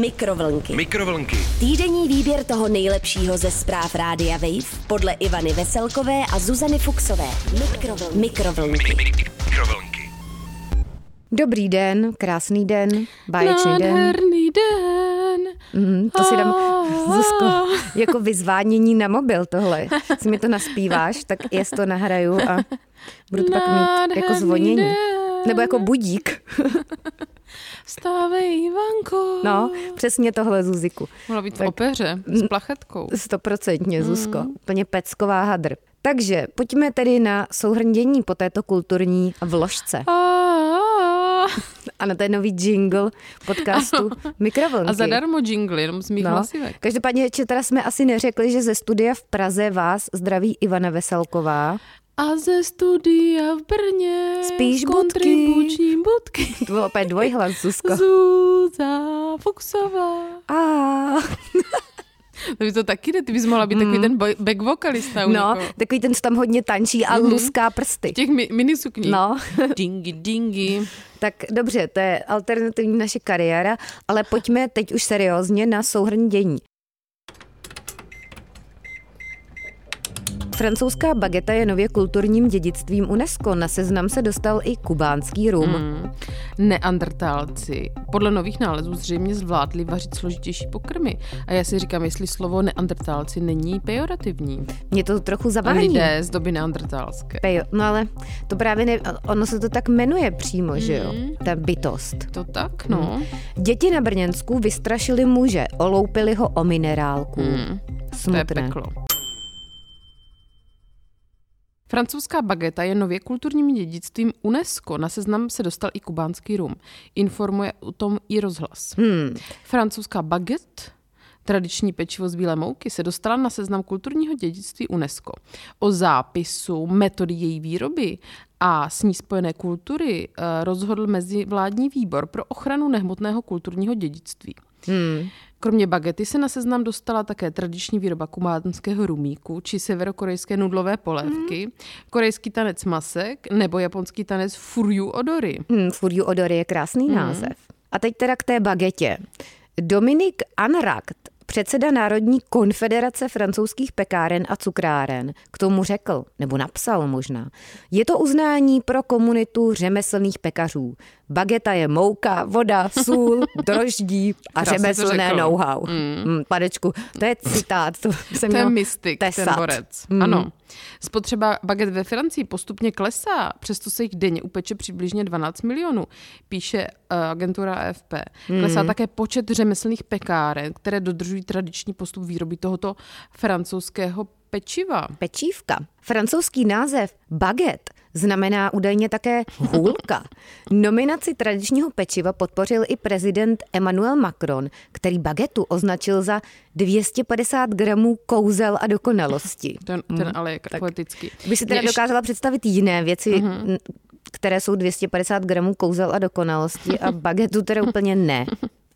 Mikrovlnky. Mikrovlnky. Týdenní výběr toho nejlepšího ze zpráv Rádia Wave podle Ivany Veselkové a Zuzany Fuxové. Mikrovlnky. Mikrovlnky. Mikrovlnky. Dobrý den, krásný den, báječný den. Nádherný den. Mm, to si dám, Zuzko, jako vyzvánění na mobil tohle. Si mi to naspíváš, tak já to nahraju a budu to pak mít jako zvonění. den. Nebo jako budík. Stávej, Ivanko. No, přesně tohle, Zuziku. Mohla být v Tak- opeře s plachetkou. Stoprocentně, Zuzko. Úplně pecková hadr. Takže pojďme tedy na souhrnění po této kulturní vložce. A, a, A na ten nový jingle podcastu Mikrovlnky. a zadarmo jingly, jenom z mých No. hlasivek. Každopádně, či teda jsme asi neřekli, že ze studia v Praze vás zdraví Ivana Veselková. A ze studia v Brně Spíš budky. kontribuční budky. To byl opět dvojhlas, Zuzko. Zúza Fuxová. A, To by to taky jde, ty bys mohla být takový ten boj- back vokalista. u no, někoho. takový ten, co tam hodně tančí a luská prsty. V těch mi- minisukních. No. Dingy, dingy. Tak dobře, to je alternativní naše kariéra, ale pojďme teď už seriózně na souhrn dění. Francouzská bageta je nově kulturním dědictvím UNESCO. Na seznam se dostal i kubánský rum. Hmm. Neandertálci podle nových nálezů zřejmě zvládli vařit složitější pokrmy. A já si říkám, jestli slovo neandertálci není pejorativní. Mě to trochu A zabavení. lidé z doby neandertálské. Pejo, no ale to právě ne, ono se to tak jmenuje přímo, že jo, Mhm. ta bytost. To tak, no. Děti na Brněnsku vystrašili muže, oloupili ho o minerálku. Hmm. To je Smutné. peklo. Francouzská bageta je nově kulturním dědictvím UNESCO. Na seznam se dostal i kubánský rum. Informuje o tom i rozhlas. Hmm. Francouzská baguette, tradiční pečivo z bílé mouky, se dostala na seznam kulturního dědictví UNESCO. O zápisu, metody její výroby a s ní spojené kultury eh, rozhodl mezivládní výbor pro ochranu nehmotného kulturního dědictví. Hmm. Kromě bagety se na seznam dostala také tradiční výroba kumánského rumíku či severokorejské nudlové polévky, korejský tanec masek nebo japonský tanec furyu odory. Hmm, Furiu Odory je krásný Hmm. název. A teď teda k té bagetě. Dominik Anrakt, předseda Národní konfederace francouzských pekáren a cukráren, k tomu řekl, nebo napsal možná, je to uznání pro komunitu řemeslných pekařů. Bageta je mouka, voda, sůl, droždí a Krásně řemeslné know-how. Mm. Padečku, to je citát. To, jsem To je mystik, ten tesat. borec. Mm. Ano. Spotřeba baget ve Francii postupně klesá, přesto se jich denně upeče přibližně 12 milionů, píše uh, agentura AFP. Klesá také počet řemeslných pekáren, které dodržují tradiční postup výroby tohoto francouzského pečiva. Pečívka. Francouzský název baguette znamená údajně také hůlka. Nominaci tradičního pečiva podpořil i prezident Emmanuel Macron, který bagetu označil za 250 gramů kouzel a dokonalosti. Ten, ten ale je poetický. By si teda Mě ještě- dokázala představit jiné věci, mm-hmm. které jsou 250 gramů kouzel a dokonalosti a bagetu teda úplně ne.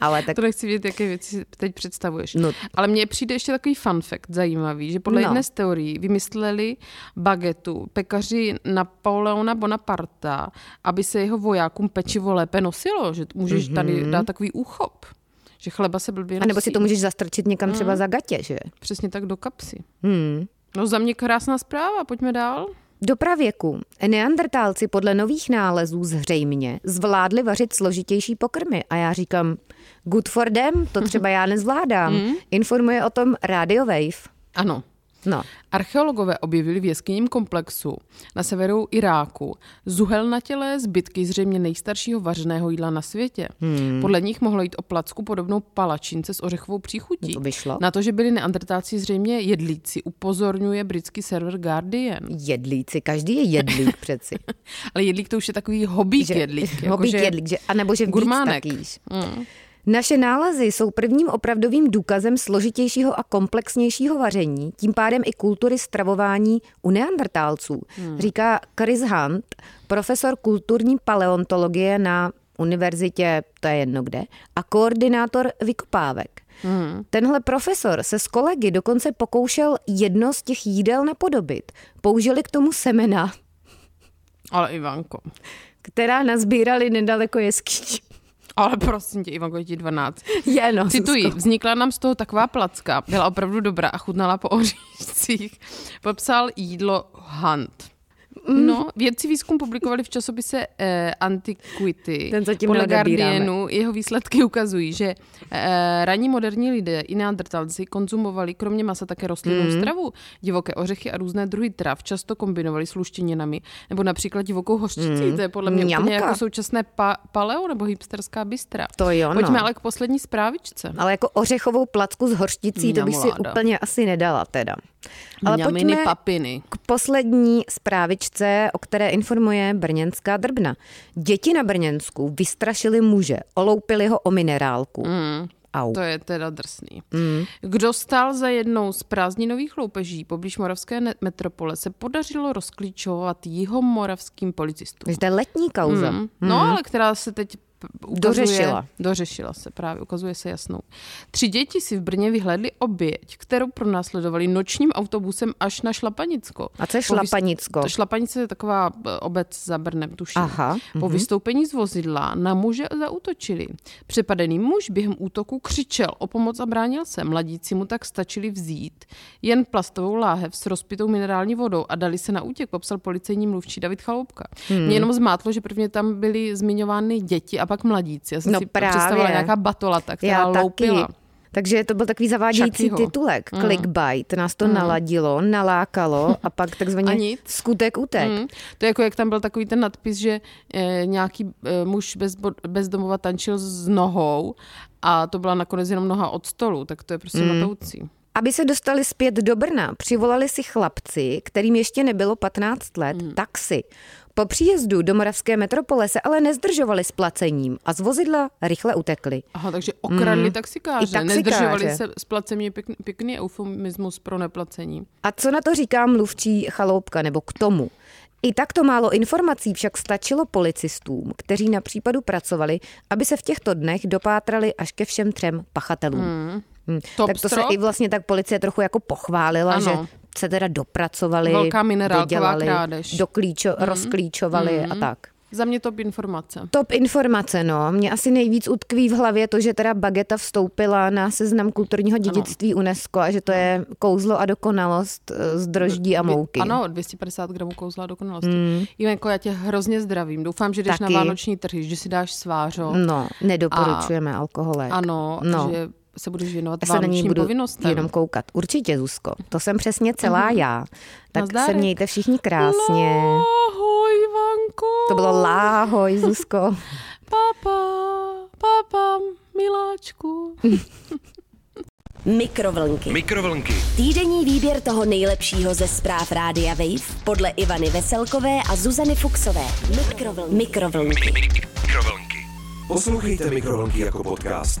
Ale tak To nechci vědět, jaké věci si teď představuješ. No. Ale mně přijde ještě takový fun fact zajímavý, že podle No. jedné z teorií vymysleli bagetu pekaři Napoleona Bonaparta, aby se jeho vojákům pečivo lépe nosilo, že můžeš Mhm. tady dát takový úchop, že chleba se blbě a nebo nosí. si to můžeš zastrčit někam třeba za gatě, že? Přesně tak do kapsy. Hmm. No za mě krásná zpráva, pojďme dál. Do pravěku neandertálci podle nových nálezů zřejmě zvládli vařit složitější pokrmy. A já říkám, good for them, to třeba já nezvládám. Informuje o tom Radio Wave. Ano, No, Archeologové objevili v jeskyním komplexu na severu Iráku zuhelnatělé zbytky zřejmě nejstaršího vařeného jídla na světě. Hmm. Podle nich mohlo jít o placku podobnou palačince s ořechovou příchutí. No to by šlo. Na to, že byli neandertáci zřejmě jedlíci, upozorňuje britský server Guardian. jedlíci, každý je jedlík přeci. Ale jedlík to už je takový hobík Že- jedlík. jako hobík že- jedlík, že, a nebo že víc gurmánek. tak jíš. Mm. Naše nálezy jsou prvním opravdovým důkazem složitějšího a komplexnějšího vaření, tím pádem i kultury stravování u neandertálců, hmm. říká Chris Hunt, profesor kulturní paleontologie na univerzitě, to je jedno kde, a koordinátor vykopávek. Hmm. Tenhle profesor se s kolegy dokonce pokoušel jedno z těch jídel napodobit. Použili k tomu semena, Ale Ivanko. která nazbírali nedaleko jeskyní. Ale prosím tě, Ivanko, je ti 12. Je, no, Cituji, vznikla nám z toho taková placka, byla opravdu dobrá a chutnala po oříšcích. Popsal jídlo Hunt. Mm. No, vědci výzkum publikovali v časopise eh, Antiquity. Ten zatím Podle. Guardianu jeho výsledky ukazují, že eh, ranní moderní lidé i neandertalci konzumovali kromě masa také rostlinnou Mm. stravu, divoké ořechy a různé druhy trav, často kombinovali s luštěninami, nebo například divokou hořčicí, to je podle mě Mňamka. úplně jako současné pa- paleo nebo hipsterská bystra. To jo, no. Pojďme ale k poslední zprávičce. Ale jako ořechovou placku s hořticí, to bych si úplně asi nedala teda. Ale Mňaminy, pojďme papiny. k poslední zprávičce, o které informuje Brněnská drbna. Děti na Brněnsku vystrašili muže, oloupili ho o minerálku. Mm, Au. to je teda drsný. Mm. Kdo stál za jednou z prázdninových loupeží poblíž moravské metropole, se podařilo rozklíčovat jihomoravským policistům. To je letní kauza. Mm. No, ale která se teď ukazuje, Dořešila. Dořešila se právě, ukazuje se jasnou. Tři děti si v Brně vyhledli oběť, kterou pronásledovali nočním autobusem až na Šlapanicko. A co je vys- Šlapanicko? To Šlapanice je taková eh, obec za Brnem, tuším. Aha, Po vystoupení z vozidla na muže zautočili. Přepadený muž během útoku křičel o pomoc a bránil se. Mladíci mu tak stačili vzít jen plastovou láhev s rozpitou minerální vodou a dali se na útěk, popsal policejní mluvčí David Chaloupka. Hmm. Mě jenom zmátlo, že prvně tam byly zmiňovány děti a pak mladíci. Já jsem No si právě. představila nějaká batolata, která Já loupila. taky. Takže to byl takový zavádějící Chuckyho. titulek. Clickbait. Nás to naladilo, nalákalo a pak A takzvaně nic. skutek utek. Mm. To je jako, jak tam byl takový ten nadpis, že eh, nějaký eh, muž bez, bezdomova tančil s nohou a to byla nakonec jenom noha od stolu, tak to je prostě mm. matoucí. Aby se dostali zpět do Brna, přivolali si chlapci, kterým ještě nebylo 15 let, Hmm. taxi. Po příjezdu do moravské metropole se ale nezdržovali s placením a z vozidla rychle utekli. Aha, takže okradli Mm. taxikáře, I taxikáře. nezdržovali se s placením, pěkný, pěkný eufemismus pro neplacení. A co na to říká mluvčí Chaloupka nebo k tomu? I takto málo informací však stačilo policistům, kteří na případu pracovali, aby se v těchto dnech dopátrali až ke všem třem pachatelům. Hmm. Top tak to strop? se i vlastně tak policie trochu jako pochválila, Ano. že se teda dopracovali, Velká minerálková dodělali, krádež. doklíčo, rozklíčovali a tak. Za mě top informace. Top informace, no. Mě asi nejvíc utkví v hlavě to, že teda bageta vstoupila na seznam kulturního dědictví UNESCO a že to je kouzlo a dokonalost eh, z droždí a mouky. Ano, 250 gramů kouzla dokonalosti. Mm. Jivenko, já tě hrozně zdravím. Doufám, že jdeš Taky. na vánoční trhy, že si dáš svářo. No, nedoporučujeme alkoholek. Ano, No. že se budeš věnovat Já se na ní budu povinnostem. jenom koukat. Určitě, Zuzko. To jsem přesně celá já. Tak Nazdárek. se mějte všichni krásně. Ahoj, Ivanko. To bylo láhoj, Zuzko. Papa, papa, miláčku. Mikrovlnky. Mikrovlnky. Týdenní výběr toho nejlepšího ze zpráv Rádia Wave podle Ivany Veselkové a Zuzany Fuxové. Mikrovlnky. Mikrovlnky. Mikrovlnky. Poslouchejte Mikrovlnky jako podcast.